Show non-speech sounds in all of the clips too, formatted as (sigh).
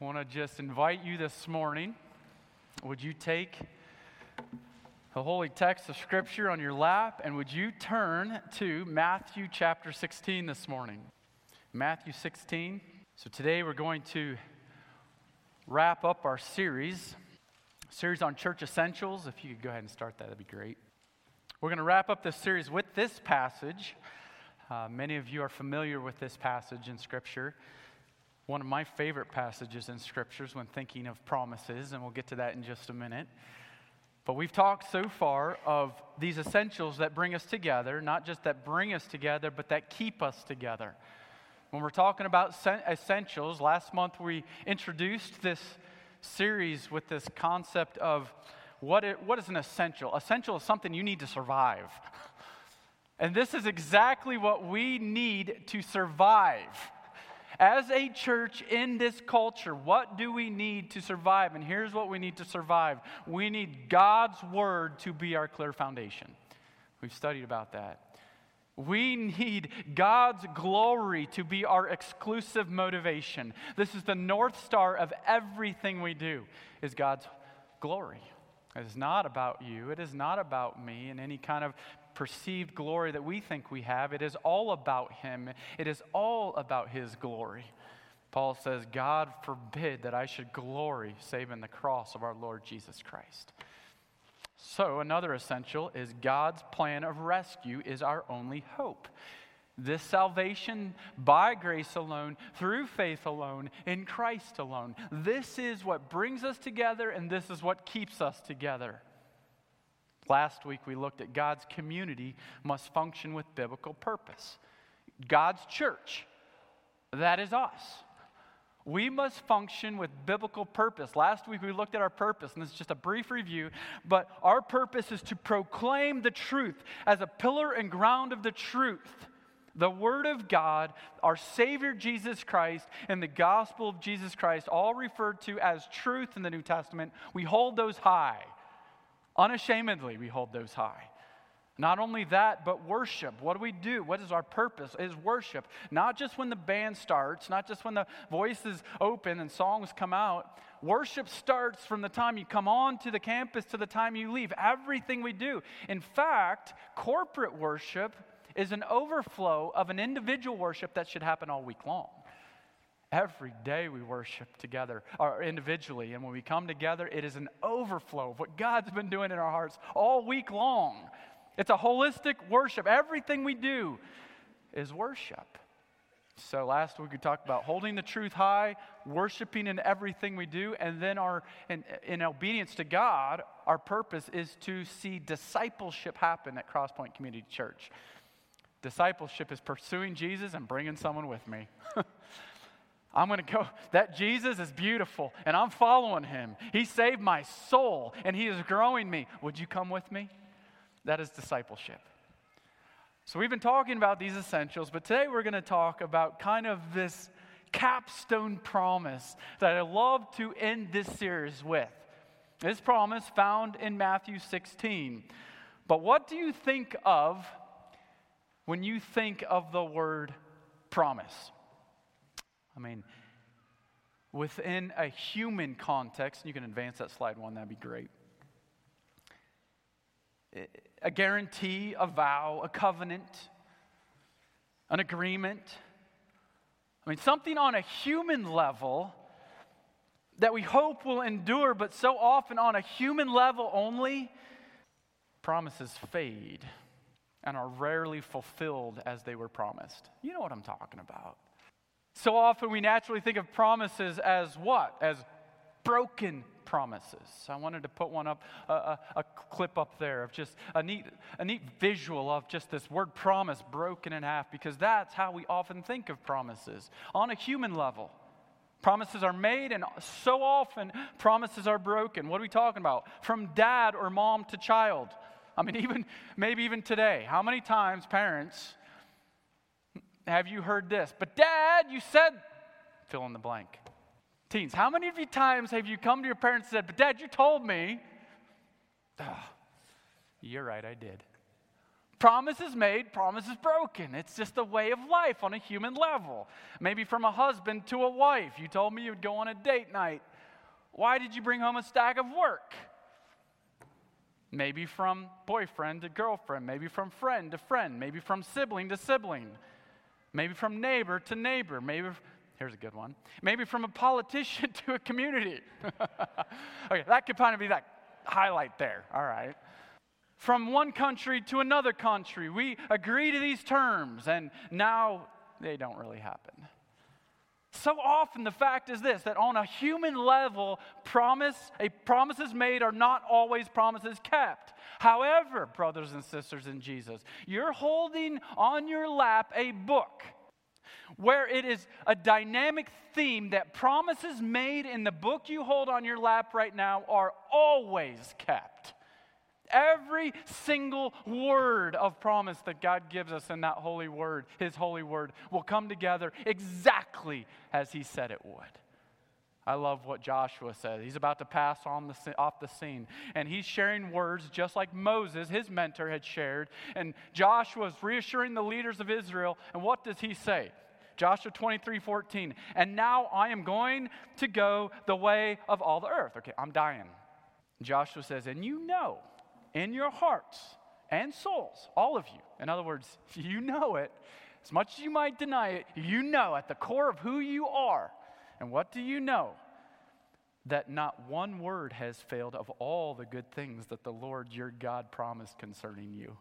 I want to just invite you this morning. Would you take the holy text of Scripture on your lap and would you turn to Matthew chapter 16 this morning? Matthew 16. So today we're going to wrap up our series, series on church essentials. If you could go ahead and start that, that'd be great. We're going to wrap up this series with this passage. Uh, many of you are familiar with this passage in Scripture one of my favorite passages in scriptures when thinking of promises, and we'll get to that in just a minute. But we've talked so far of these essentials that bring us together, not just that bring us together, but that keep us together. When we're talking about essentials, last month we introduced this series with this concept of what, it, what is an essential? Essential is something you need to survive. (laughs) And this is exactly what we need to survive. As a church in this culture, what do we need to survive? And here's what we need to survive we need God's word to be our clear foundation. We've studied about that. We need God's glory to be our exclusive motivation. This is the north star of everything we do is God's glory. It is not about you. It is not about me in any kind of perceived glory that we think we have. It is all about Him, it is all about His glory. Paul says, God forbid that I should glory save in the cross of our Lord Jesus Christ. So, another essential is God's plan of rescue is our only hope. This salvation by grace alone, through faith alone, in Christ alone. This is what brings us together, and this is what keeps us together. Last week we looked at God's community must function with biblical purpose. God's church, that is us. We must function with biblical purpose. Last week we looked at our purpose, and this is just a brief review, but our purpose is to proclaim the truth as a pillar and ground of the truth. The Word of God, our Savior Jesus Christ, and the gospel of Jesus Christ, all referred to as truth in the New Testament, we hold those high. Unashamedly, we hold those high. Not only that, but worship. What do we do? What is our purpose? Is worship. Not just when the band starts, not just when the voices open and songs come out. Worship starts from the time you come on to the campus to the time you leave. Everything we do. In fact, corporate worship is an overflow of an individual worship that should happen all week long. Every day we worship together or individually. And when we come together, it is an overflow of what God's been doing in our hearts all week long. It's a holistic worship. Everything we do is worship. So last week we talked about holding the truth high, worshiping in everything we do, and then our in, in obedience to God, our purpose is to see discipleship happen at Crosspoint Community Church. Discipleship is pursuing Jesus and bringing someone with me. (laughs) I'm going to go. That Jesus is beautiful, and I'm following him. He saved my soul, and he is growing me. Would you come with me? That is discipleship. So, we've been talking about these essentials, but today we're going to talk about kind of this capstone promise that I love to end this series with. This promise found in Matthew 16. But what do you think of when you think of the word promise? I mean, within a human context, you can advance that slide one, that'd be great. A guarantee, a vow, a covenant, an agreement. I mean, something on a human level that we hope will endure, but so often on a human level only, promises fade and are rarely fulfilled as they were promised. You know what I'm talking about. So often we naturally think of promises as what? As broken promises. I wanted to put one up, a, a, a, clip up there of just a neat, a neat visual of just this word promise broken in half, because that's how we often think of promises on a human level. Promises are made, and so often promises are broken. What are we talking about? From dad or mom to child. I mean, even maybe even today. How many times parents have you heard this? But dad, you said, fill in the blank. Teens, how many of you times have you come to your parents and said, But dad, you told me? Oh, you're right, I did. Promises made, promises broken. It's just the way of life on a human level. Maybe from a husband to a wife. You told me you'd go on a date night. Why did you bring home a stack of work? Maybe from boyfriend to girlfriend, maybe from friend to friend, maybe from sibling to sibling, maybe from neighbor to neighbor, maybe, here's a good one, maybe from a politician (laughs) to a community. (laughs) okay, that could kind of be that highlight there, all right from one country to another country. We agree to these terms, and now they don't really happen. So often the fact is this that on a human level, promise, a promises made are not always promises kept. However, brothers and sisters in Jesus, you're holding on your lap a book where it is a dynamic theme that promises made in the book you hold on your lap right now are always kept. Every single word of promise that God gives us in that holy word, His holy word, will come together exactly as He said it would. I love what Joshua said. He's about to pass on the, off the scene. And he's sharing words just like Moses, his mentor, had shared. And Joshua is reassuring the leaders of Israel. And what does he say? Joshua 23 14. And now I am going to go the way of all the earth. Okay, I'm dying. Joshua says, And you know in your hearts and souls, all of you. In other words, (laughs) you know it. As much as you might deny it, you know at the core of who you are. And what do you know? That not one word has failed of all the good things that the Lord your God promised concerning you.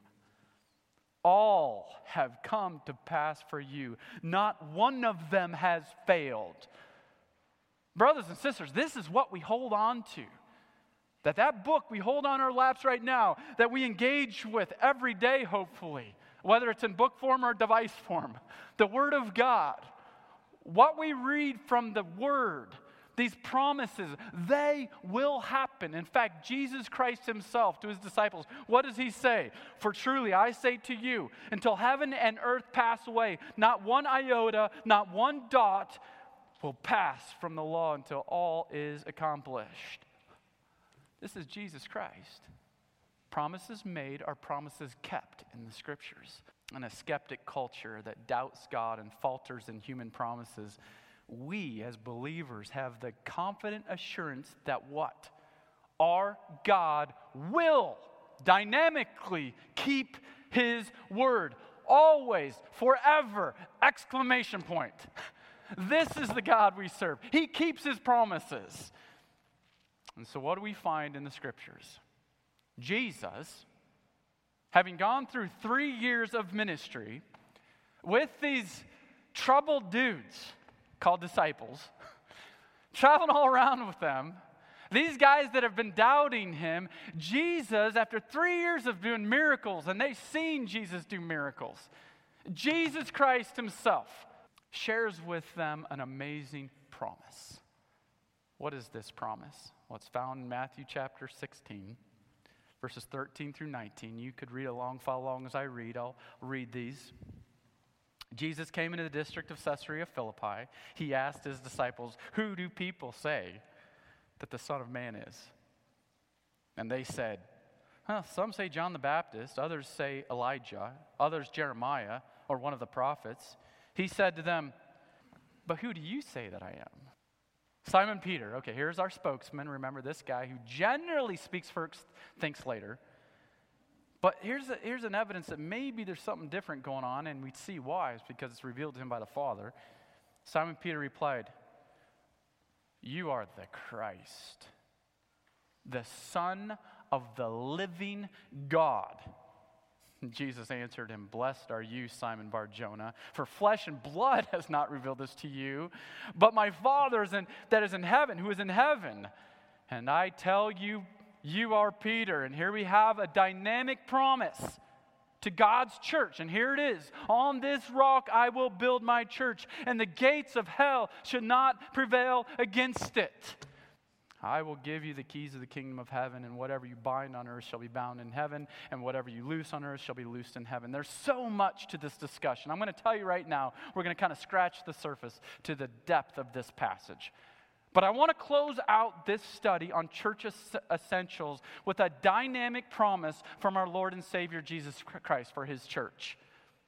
All have come to pass for you. Not one of them has failed. Brothers and sisters, this is what we hold on to. That that book we hold on our laps right now, that we engage with every day, hopefully, whether it's in book form or device form, the Word of God, what we read from the Word, these promises, they will happen. In fact, Jesus Christ Himself to His disciples, what does He say? For truly I say to you, until heaven and earth pass away, not one iota, not one dot will pass from the law until all is accomplished. This is Jesus Christ. Promises made are promises kept in the scriptures. In a skeptic culture that doubts God and falters in human promises, we as believers have the confident assurance that what? Our God will dynamically keep his word always forever exclamation point (laughs) this is the god we serve he keeps his promises and so, what do we find in the scriptures? Jesus, having gone through three years of ministry with these troubled dudes called disciples, (laughs) traveling all around with them, these guys that have been doubting him, Jesus, after three years of doing miracles, and they've seen Jesus do miracles, Jesus Christ himself shares with them an amazing promise. What is this promise? Well, it's found in Matthew chapter 16, verses 13 through 19. You could read along, follow along as I read. I'll read these. Jesus came into the district of Caesarea Philippi. He asked his disciples, Who do people say that the Son of Man is? And they said, huh, Some say John the Baptist, others say Elijah, others Jeremiah, or one of the prophets. He said to them, But who do you say that I am? Simon Peter, okay, here's our spokesman. Remember this guy who generally speaks first, thinks later. But here's, a, here's an evidence that maybe there's something different going on, and we see why. It's because it's revealed to him by the Father. Simon Peter replied, You are the Christ, the Son of the living God. Jesus answered him, Blessed are you, Simon Bar Jonah, for flesh and blood (laughs) has not revealed this to you, but my Father is in, that is in heaven, who is in heaven. And I tell you, you are Peter. And here we have a dynamic promise to God's church. And here it is On this rock I will build my church, and the gates of hell should not prevail against it. I will give you the keys of the kingdom of heaven, and whatever you bind on earth shall be bound in heaven, and whatever you loose on earth shall be loosed in heaven. There's so much to this discussion. I'm going to tell you right now, we're going to kind of scratch the surface to the depth of this passage. But I want to close out this study on church essentials with a dynamic promise from our Lord and Savior Jesus Christ for his church.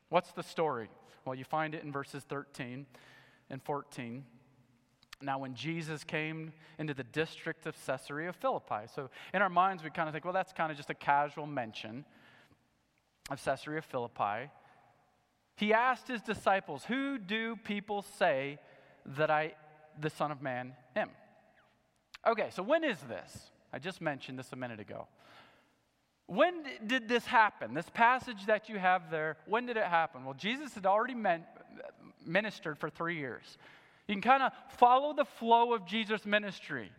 What's the story? Well, you find it in verses 13 and 14. Now, when Jesus came into the district of Caesarea Philippi, so in our minds we kind of think, well, that's kind of just a casual mention of Caesarea Philippi. He asked his disciples, Who do people say that I, the Son of Man, am? Okay, so when is this? I just mentioned this a minute ago. When did this happen? This passage that you have there, when did it happen? Well, Jesus had already meant, ministered for three years. You can kind of follow the flow of Jesus' ministry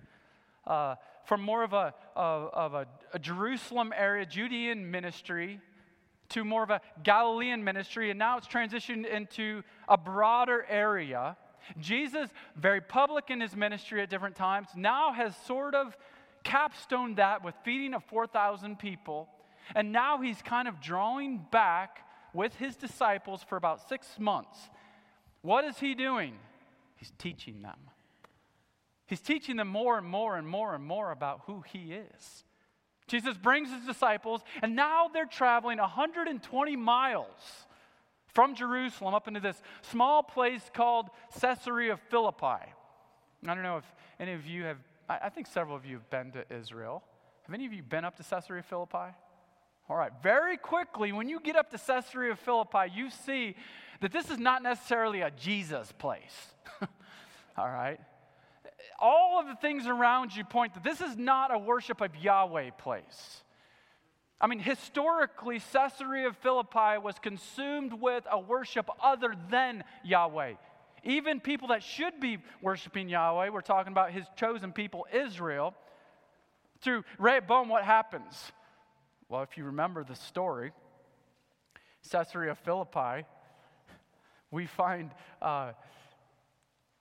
uh, from more of, a, of, of a, a Jerusalem area, Judean ministry, to more of a Galilean ministry, and now it's transitioned into a broader area. Jesus, very public in his ministry at different times, now has sort of capstoned that with feeding of 4,000 people. And now he's kind of drawing back with his disciples for about six months. What is he doing? He's teaching them. He's teaching them more and more and more and more about who he is. Jesus brings his disciples, and now they're traveling 120 miles from Jerusalem up into this small place called Caesarea Philippi. I don't know if any of you have, I think several of you have been to Israel. Have any of you been up to Caesarea Philippi? All right, very quickly, when you get up to Caesarea Philippi, you see that this is not necessarily a Jesus place. (laughs) All right? all of the things around you point that this is not a worship of Yahweh place. I mean, historically, Caesarea Philippi was consumed with a worship other than Yahweh. Even people that should be worshiping Yahweh, we're talking about his chosen people, Israel. Through Rehoboam, what happens? Well, if you remember the story, Caesarea Philippi, we find uh,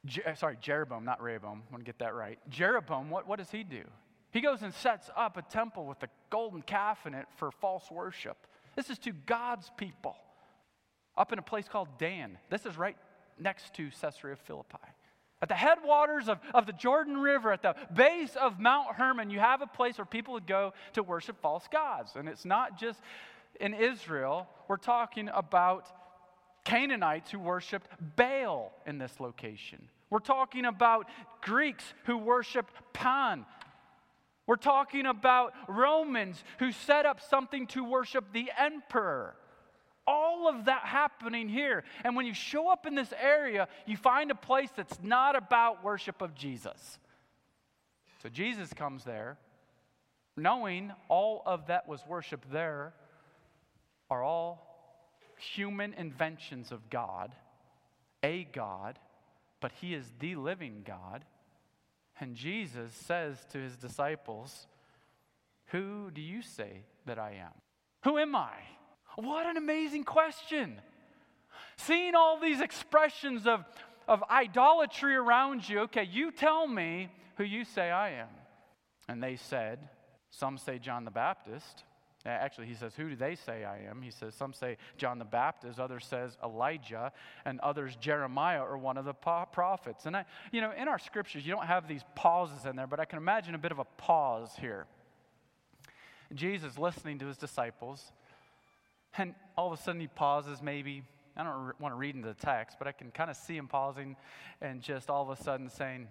Je- uh, sorry, Jeroboam, not Rehoboam. I want to get that right. Jeroboam, what, what does he do? He goes and sets up a temple with a golden calf in it for false worship. This is to God's people up in a place called Dan. This is right next to Caesarea Philippi. At the headwaters of, of the Jordan River, at the base of Mount Hermon, you have a place where people would go to worship false gods. And it's not just in Israel, we're talking about Canaanites who worshiped Baal in this location. We're talking about Greeks who worshiped Pan. We're talking about Romans who set up something to worship the emperor. All of that happening here. And when you show up in this area, you find a place that's not about worship of Jesus. So Jesus comes there, knowing all of that was worship there are all human inventions of God, a God but he is the living God. And Jesus says to his disciples, Who do you say that I am? Who am I? What an amazing question. Seeing all these expressions of, of idolatry around you, okay, you tell me who you say I am. And they said, Some say John the Baptist, Uh, actually, he says, Who do they say I am? He says, Some say John the Baptist, others says Elijah, and others Jeremiah or one of the prophets. And I, you know, in our scriptures, you don't have these pauses in there, but I can imagine a bit of a pause here. Jesus listening to his disciples, and all of a sudden he pauses, maybe. I don't want to read into the text, but I can kind of see him pausing and just all of a sudden saying,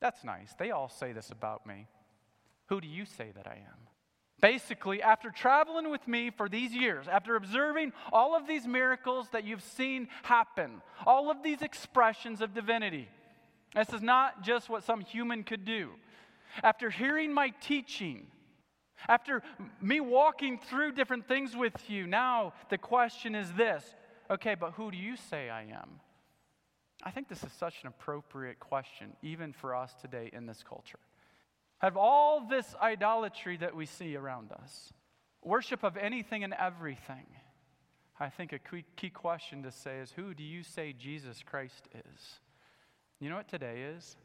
That's nice. They all say this about me. Who do you say that I am? Basically, after traveling with me for these years, after observing all of these miracles that you've seen happen, all of these expressions of divinity, this is not just what some human could do. After hearing my teaching, after me walking through different things with you, now the question is this okay, but who do you say I am? I think this is such an appropriate question, even for us today in this culture have all this idolatry that we see around us, worship of anything and everything, I think a key question to say is who do you say Jesus Christ is? You know what today is?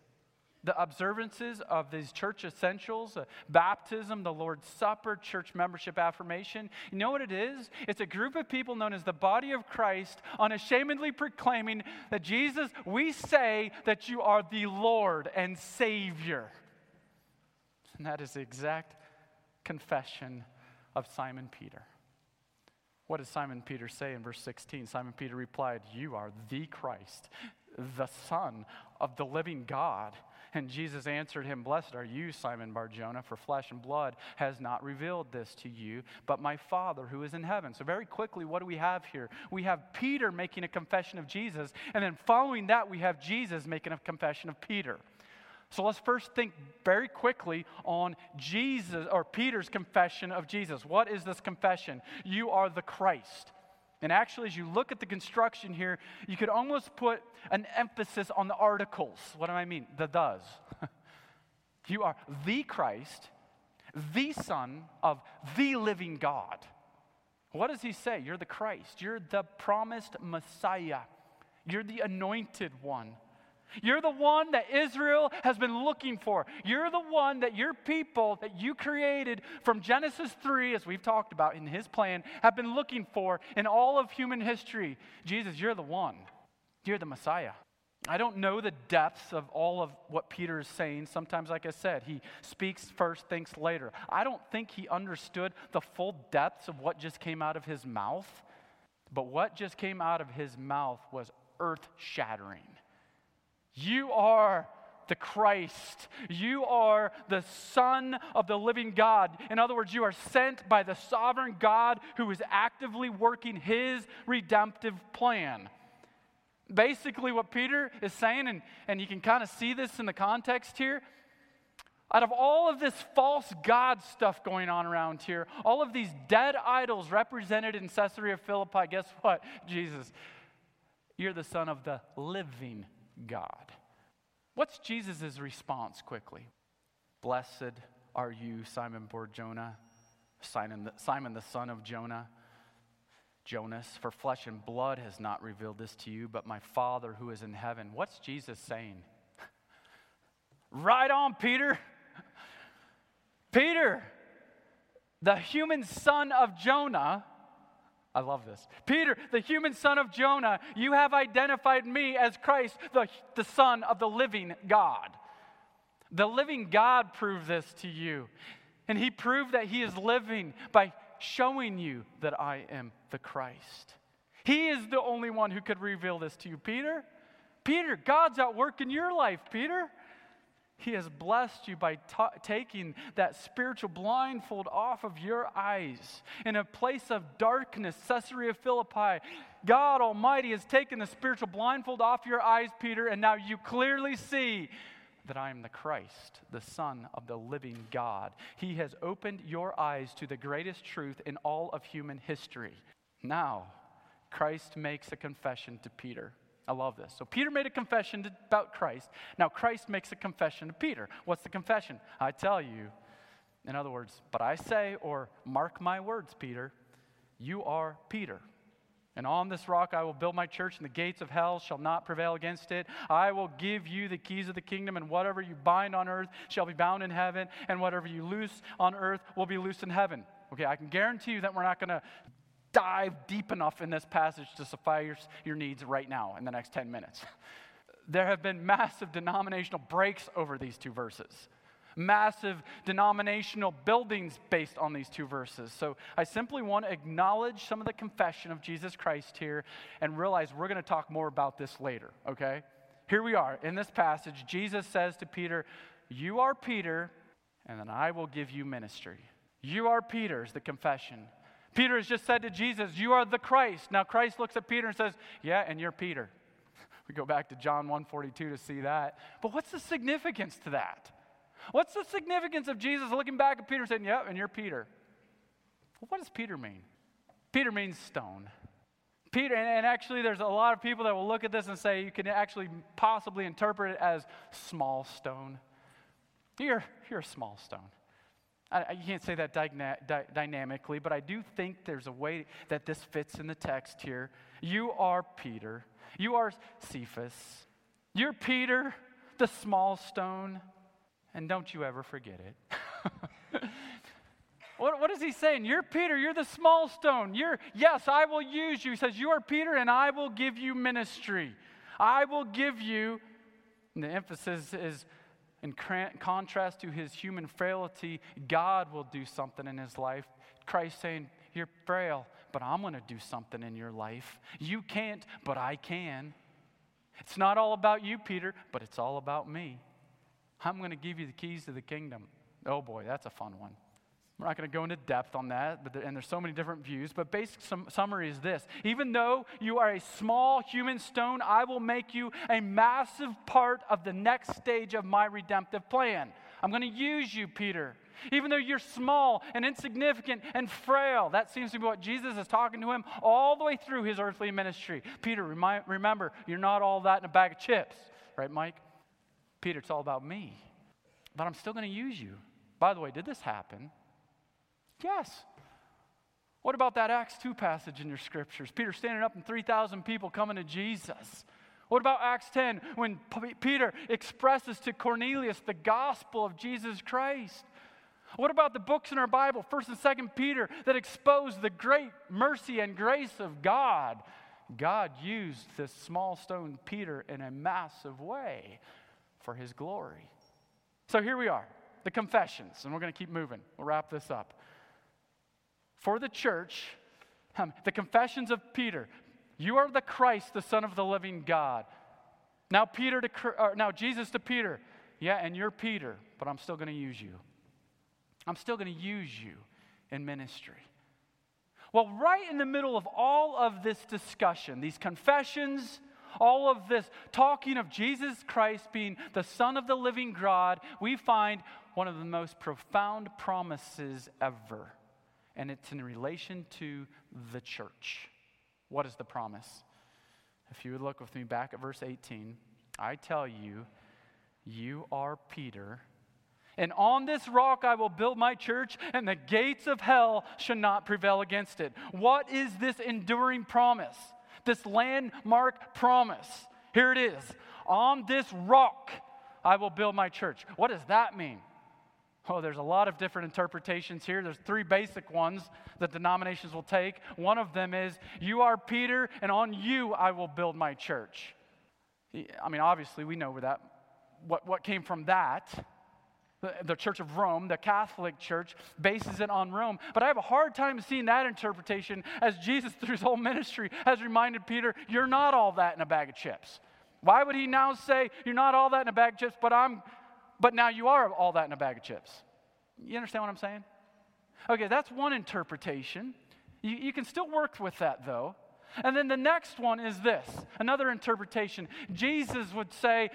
the observances of these church essentials uh, baptism, the Lord's Supper, church membership affirmation. You know what it is? It's a group of people known as the body of Christ unashamedly proclaiming that Jesus, we say that you are the Lord and Savior. And that is the exact confession of Simon Peter. What does Simon Peter say in verse 16? Simon Peter replied, You are the Christ, the Son of the living God. And Jesus answered him, Blessed are you, Simon Barjona, for flesh and blood has not revealed this to you, but my Father who is in heaven. So, very quickly, what do we have here? We have Peter making a confession of Jesus, and then following that, we have Jesus making a confession of Peter. So let's first think very quickly on Jesus or Peter's confession of Jesus. What is this confession? You are the Christ. And actually, as you look at the construction here, you could almost put an emphasis on the articles. What do I mean? The does. (laughs) you are the Christ, the Son of the living God. What does he say? You're the Christ. You're the promised Messiah. You're the anointed one. You're the one that Israel has been looking for. You're the one that your people that you created from Genesis 3, as we've talked about in his plan, have been looking for in all of human history. Jesus, you're the one. You're the Messiah. I don't know the depths of all of what Peter is saying. Sometimes, like I said, he speaks first, thinks later. I don't think he understood the full depths of what just came out of his mouth. But what just came out of his mouth was earth shattering. You are the Christ. You are the Son of the living God. In other words, you are sent by the sovereign God who is actively working his redemptive plan. Basically, what Peter is saying, and, and you can kind of see this in the context here. Out of all of this false God stuff going on around here, all of these dead idols represented in Caesarea Philippi, guess what? Jesus, you're the Son of the living God. What's Jesus' response quickly? Blessed are you, Simon Barjona, Simon the, Simon the son of Jonah. Jonas, for flesh and blood has not revealed this to you, but my Father who is in heaven. What's Jesus saying? (laughs) right on, Peter. Peter, the human son of Jonah, I love this. Peter, the human son of Jonah, you have identified me as Christ, the, the Son of the living God. The living God proved this to you. And he proved that he is living by showing you that I am the Christ. He is the only one who could reveal this to you, Peter. Peter, God's at work in your life, Peter. He has blessed you by ta- taking that spiritual blindfold off of your eyes. In a place of darkness, Caesarea Philippi, God Almighty has taken the spiritual blindfold off your eyes, Peter, and now you clearly see that I am the Christ, the Son of the living God. He has opened your eyes to the greatest truth in all of human history. Now, Christ makes a confession to Peter. I love this. So Peter made a confession about Christ. Now Christ makes a confession to Peter. What's the confession? I tell you. In other words, but I say, or mark my words, Peter, you are Peter. And on this rock I will build my church, and the gates of hell shall not prevail against it. I will give you the keys of the kingdom, and whatever you bind on earth shall be bound in heaven, and whatever you loose on earth will be loosed in heaven. Okay, I can guarantee you that we're not going to dive deep enough in this passage to suffice your needs right now in the next 10 minutes. (laughs) There have been massive denominational breaks over these two verses, massive denominational buildings based on these two verses. So I simply want to acknowledge some of the confession of Jesus Christ here and realize we're going to talk more about this later, okay? Here we are in this passage. Jesus says to Peter, You are Peter, and then I will give you ministry. You are Peter's the confession. Peter has just said to Jesus, You are the Christ. Now Christ looks at Peter and says, Yeah, and you're Peter. (laughs) We go back to John 142 to see that. But what's the significance to that? What's the significance of Jesus looking back at Peter and saying, Yeah, and you're Peter? Well, what does Peter mean? Peter means stone. Peter, and actually, there's a lot of people that will look at this and say you can actually possibly interpret it as small stone. You're, you're a small stone. I, you can't say that dyna- dy- dynamically, but I do think there's a way that this fits in the text here. You are Peter. You are Cephas. You're Peter, the small stone. And don't you ever forget it. (laughs) what, what is he saying? You're Peter, you're the small stone. You're, yes, I will use you. He says, You are Peter, and I will give you ministry. I will give you, and the emphasis is in contrast to his human frailty, God will do something in his life. Christ saying, You're frail, but I'm going to do something in your life. You can't, but I can. It's not all about you, Peter, but it's all about me. I'm going to give you the keys to the kingdom. Oh boy, that's a fun one. We're not going to go into depth on that, but there, and there's so many different views. But basic sum, summary is this: even though you are a small human stone, I will make you a massive part of the next stage of my redemptive plan. I'm going to use you, Peter. Even though you're small and insignificant and frail, that seems to be what Jesus is talking to him all the way through his earthly ministry. Peter, remember, you're not all that in a bag of chips, right, Mike? Peter, it's all about me, but I'm still going to use you. By the way, did this happen? Yes. What about that Acts 2 passage in your scriptures? Peter standing up and 3,000 people coming to Jesus. What about Acts 10 when P- Peter expresses to Cornelius the gospel of Jesus Christ? What about the books in our Bible, 1st and 2nd Peter, that expose the great mercy and grace of God? God used this small stone Peter in a massive way for his glory. So here we are, the confessions, and we're going to keep moving. We'll wrap this up for the church um, the confessions of Peter. You are the Christ, the Son of the living God. Now, Peter to, now Jesus to Peter. Yeah, and you're Peter, but I'm still going to use you. I'm still going to use you in ministry. Well, right in the middle of all of this discussion, these confessions, all of this talking of Jesus Christ being the Son of the living God, we find one of the most profound promises ever and it's in relation to the church. What is the promise? If you would look with me back at verse 18, I tell you, you are Peter. And on this rock I will build my church, and the gates of hell shall not prevail against it. What is this enduring promise? This landmark promise. Here it is. On this rock I will build my church. What does that mean? Oh, there's a lot of different interpretations here. There's three basic ones that denominations will take. One of them is, You are Peter, and on you I will build my church. I mean, obviously, we know that, what, what came from that. The, the Church of Rome, the Catholic Church, bases it on Rome. But I have a hard time seeing that interpretation as Jesus, through his whole ministry, has reminded Peter, You're not all that in a bag of chips. Why would he now say, You're not all that in a bag of chips, but I'm but now you are all that in a bag of chips. You understand what I'm saying? Okay, that's one interpretation. You, you can still work with that though. And then the next one is this another interpretation. Jesus would say,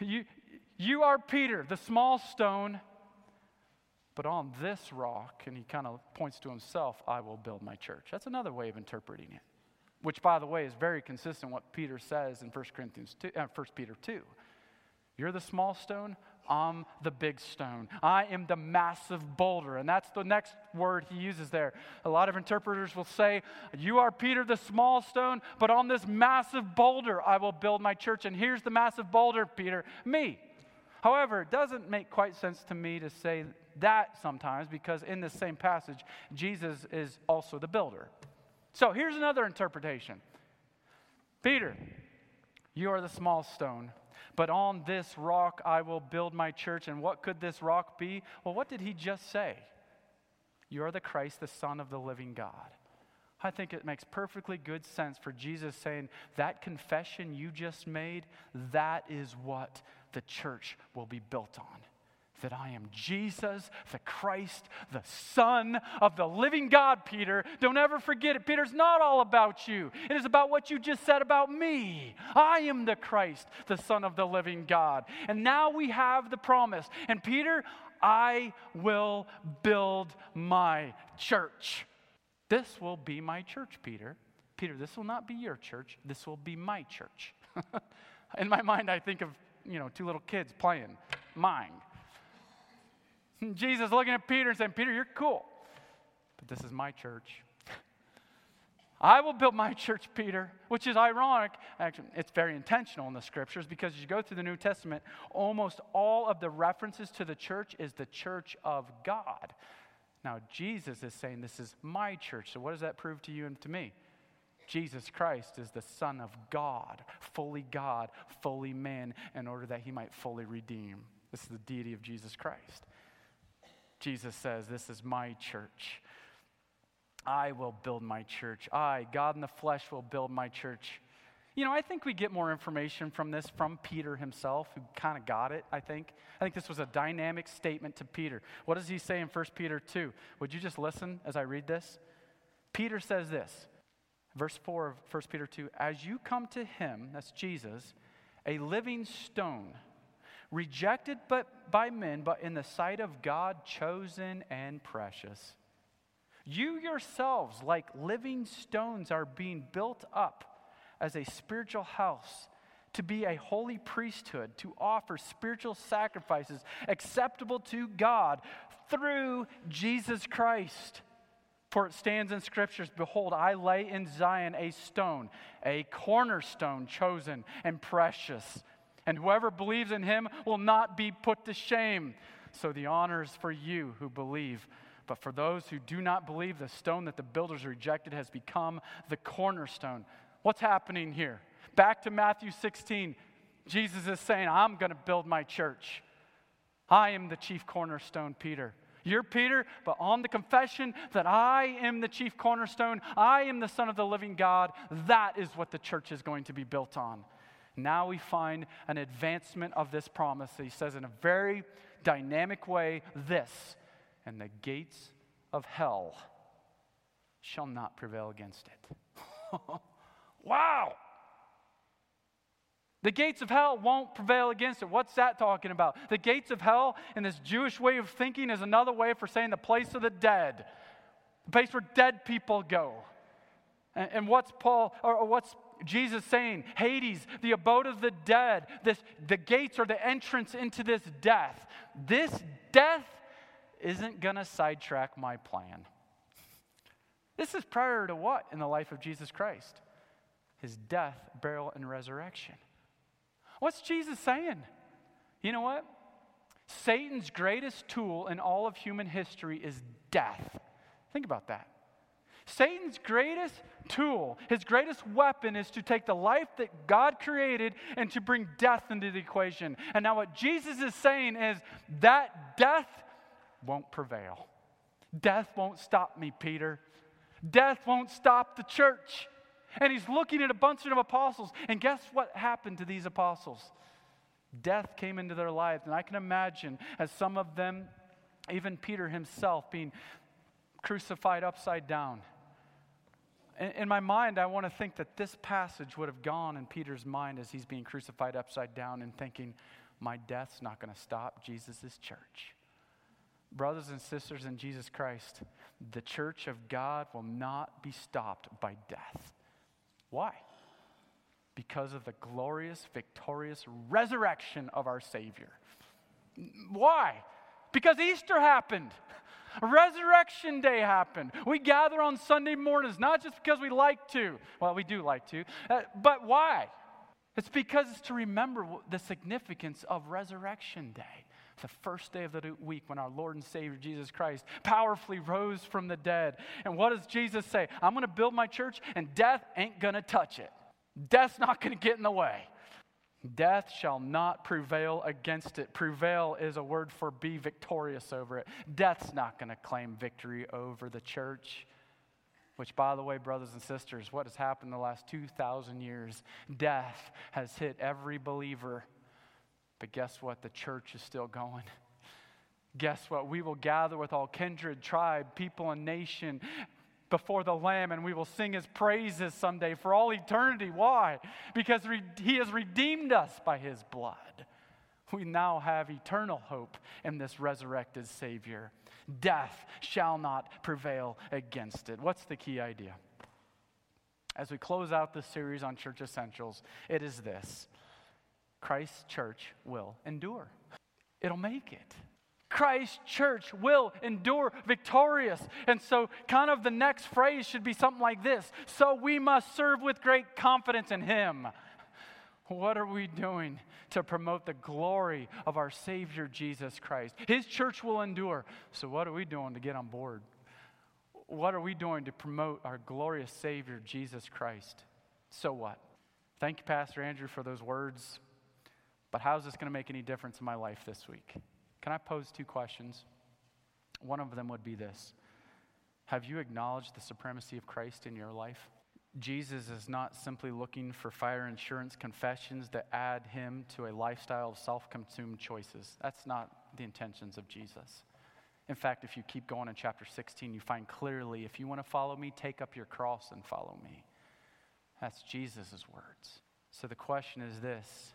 You, you are Peter, the small stone, but on this rock, and he kind of points to himself, I will build my church. That's another way of interpreting it, which, by the way, is very consistent with what Peter says in 1 Corinthians 2, uh, 1 Peter 2. You're the small stone, I'm the big stone. I am the massive boulder. And that's the next word he uses there. A lot of interpreters will say, You are Peter, the small stone, but on this massive boulder I will build my church. And here's the massive boulder, Peter, me. However, it doesn't make quite sense to me to say that sometimes because in this same passage, Jesus is also the builder. So here's another interpretation Peter, you are the small stone, but on this rock I will build my church. And what could this rock be? Well, what did he just say? You are the Christ, the Son of the living God. I think it makes perfectly good sense for Jesus saying, That confession you just made, that is what the church will be built on that I am Jesus, the Christ, the Son of the living God, Peter. Don't ever forget it. Peter's not all about you, it is about what you just said about me. I am the Christ, the Son of the living God. And now we have the promise. And Peter, I will build my church. This will be my church, Peter. Peter, this will not be your church. This will be my church. (laughs) In my mind, I think of, you know, two little kids playing mine. (laughs) Jesus looking at Peter and saying, Peter, you're cool, but this is my church. I will build my church, Peter, which is ironic. Actually, it's very intentional in the scriptures because as you go through the New Testament, almost all of the references to the church is the church of God. Now, Jesus is saying, This is my church. So, what does that prove to you and to me? Jesus Christ is the Son of God, fully God, fully man, in order that he might fully redeem. This is the deity of Jesus Christ. Jesus says, This is my church. I will build my church. I, God in the flesh, will build my church. You know, I think we get more information from this from Peter himself, who kind of got it, I think. I think this was a dynamic statement to Peter. What does he say in 1 Peter 2? Would you just listen as I read this? Peter says this, verse 4 of 1 Peter 2 As you come to him, that's Jesus, a living stone, rejected but by men, but in the sight of God, chosen and precious. You yourselves, like living stones, are being built up as a spiritual house to be a holy priesthood, to offer spiritual sacrifices acceptable to God through Jesus Christ. For it stands in scriptures Behold, I lay in Zion a stone, a cornerstone chosen and precious. And whoever believes in him will not be put to shame. So the honor is for you who believe. But for those who do not believe, the stone that the builders rejected has become the cornerstone. What's happening here? Back to Matthew 16. Jesus is saying, I'm going to build my church. I am the chief cornerstone, Peter. You're Peter, but on the confession that I am the chief cornerstone, I am the Son of the living God, that is what the church is going to be built on. Now we find an advancement of this promise. He says in a very dynamic way this and the gates of hell shall not prevail against it. (laughs) wow! The gates of hell won't prevail against it. What's that talking about? The gates of hell, in this Jewish way of thinking, is another way for saying the place of the dead, the place where dead people go. And, and what's Paul, or, or what's Jesus saying? Hades, the abode of the dead. This, the gates are the entrance into this death. This death isn't going to sidetrack my plan. This is prior to what in the life of Jesus Christ? His death, burial, and resurrection. What's Jesus saying? You know what? Satan's greatest tool in all of human history is death. Think about that. Satan's greatest tool, his greatest weapon is to take the life that God created and to bring death into the equation. And now, what Jesus is saying is that death won't prevail. Death won't stop me, Peter. Death won't stop the church. And he's looking at a bunch of apostles. And guess what happened to these apostles? Death came into their lives. And I can imagine as some of them, even Peter himself, being crucified upside down. In, my mind, I want to think that this passage would have gone in Peter's mind as he's being crucified upside down and thinking, my death's not going to stop Jesus' church. Brothers and sisters in Jesus Christ, the church of God will not be stopped by death. Why? Because of the glorious, victorious resurrection of our Savior. Why? Because Easter happened. Resurrection Day happened. We gather on Sunday mornings, not just because we like to. Well, we do like to. Uh, but why? It's because it's to remember the significance of Resurrection Day the first day of the week when our Lord and Savior Jesus Christ powerfully rose from the dead. And what does Jesus say? I'm going to build my church, and death ain't going to touch it. Death's not going to get in the way. Death shall not prevail against it. Prevail is a word for be victorious over it. Death's not going to claim victory over the church. Which, by the way, brothers and sisters, what has happened the last 2,000 years? Death has hit every believer but guess what? The church is still going. Guess what? We will gather with all kindred, tribe, people, and nation before the Lamb, and we will sing his praises someday for all eternity. Why? Because he has redeemed us by his blood. We now have eternal hope in this resurrected Savior. Death shall not prevail against it. What's the key idea? As we close out this series on church essentials, it is this Christ's church will endure. It'll make it. Christ church will endure victorious. And so, kind of the next phrase should be something like this So we must serve with great confidence in Him. What are we doing to promote the glory of our Savior Jesus Christ? His church will endure. So, what are we doing to get on board? What are we doing to promote our glorious Savior Jesus Christ? So, what? Thank you, Pastor Andrew, for those words. But how is this going to make any difference in my life this week? Can I pose two questions? One of them would be this Have you acknowledged the supremacy of Christ in your life? Jesus is not simply looking for fire insurance confessions that add him to a lifestyle of self consumed choices. That's not the intentions of Jesus. In fact, if you keep going in chapter 16, you find clearly if you want to follow me, take up your cross and follow me. That's Jesus' words. So the question is this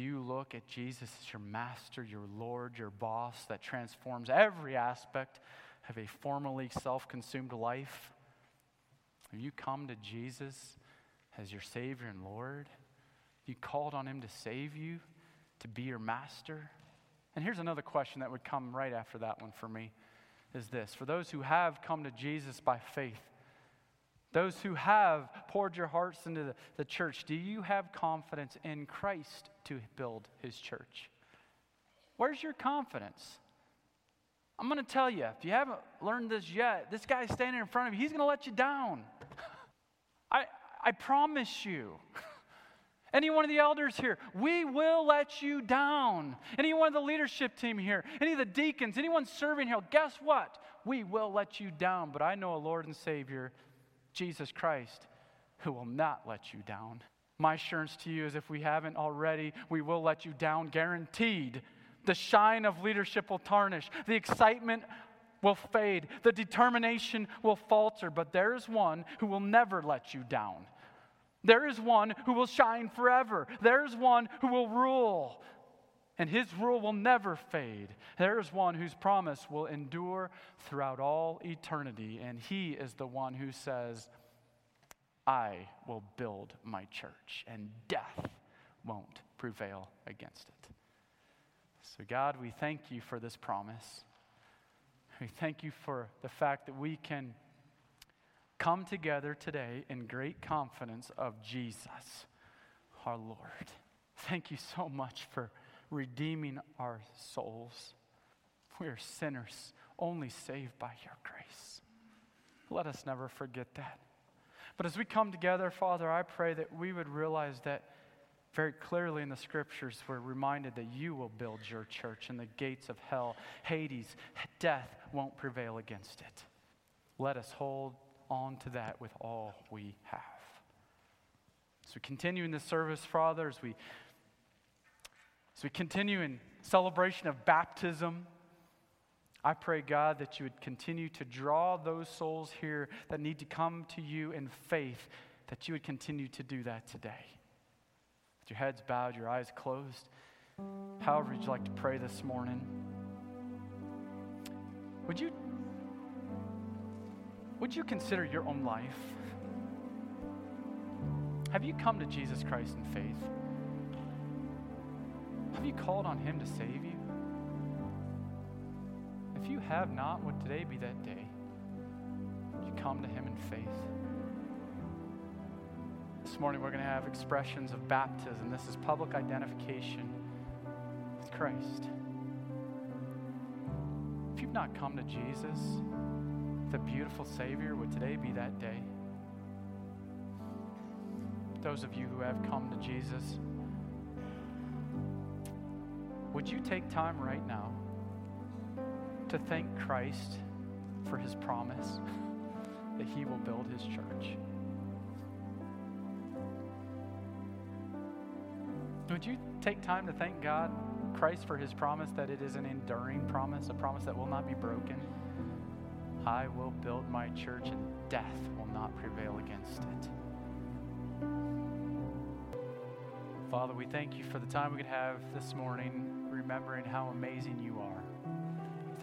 Do you look at Jesus as your master, your Lord, your boss that transforms every aspect of a formerly self consumed life? Have you come to Jesus as your Savior and Lord? You called on Him to save you, to be your master? And here's another question that would come right after that one for me is this For those who have come to Jesus by faith, those who have poured your hearts into the, the church, do you have confidence in Christ to build his church? Where's your confidence? I'm going to tell you, if you haven't learned this yet, this guy standing in front of you, he's going to let you down. (laughs) I, I promise you. (laughs) Any one of the elders here, we will let you down. Any one of the leadership team here, any of the deacons, anyone serving here, guess what? We will let you down. But I know a Lord and Savior, Jesus Christ, who will not let you down. My assurance to you is if we haven't already, we will let you down, guaranteed. The shine of leadership will tarnish, the excitement will fade, the determination will falter, but there is one who will never let you down. There is one who will shine forever. There is one who will rule, and his rule will never fade. There is one whose promise will endure throughout all eternity, and he is the one who says, I will build my church, and death won't prevail against it. So, God, we thank you for this promise. We thank you for the fact that we can come together today in great confidence of Jesus, our Lord. Thank you so much for redeeming our souls. We are sinners, only saved by your grace. Let us never forget that. But as we come together, Father, I pray that we would realize that very clearly in the scriptures, we're reminded that you will build your church and the gates of hell, Hades, death won't prevail against it. Let us hold on to that with all we have. As we continue in this service, Father, as we, as we continue in celebration of baptism, I pray, God, that you would continue to draw those souls here that need to come to you in faith, that you would continue to do that today. With your heads bowed, your eyes closed, however you'd like to pray this morning, would you would you consider your own life? Have you come to Jesus Christ in faith? Have you called on Him to save you? If you have not, would today be that day? You come to Him in faith? This morning we're going to have expressions of baptism. This is public identification with Christ. If you've not come to Jesus, the beautiful Savior, would today be that day? Those of you who have come to Jesus, would you take time right now to thank Christ for his promise (laughs) that he will build his church? Would you take time to thank God, Christ, for his promise that it is an enduring promise, a promise that will not be broken? I will build my church, and death will not prevail against it. Father, we thank you for the time we could have this morning, remembering how amazing you are.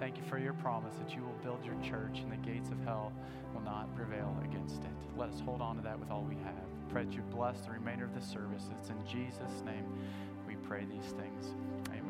Thank you for your promise that you will build your church, and the gates of hell will not prevail against it. Let us hold on to that with all we have. Pray that you bless the remainder of the service. It's in Jesus' name we pray these things. Amen.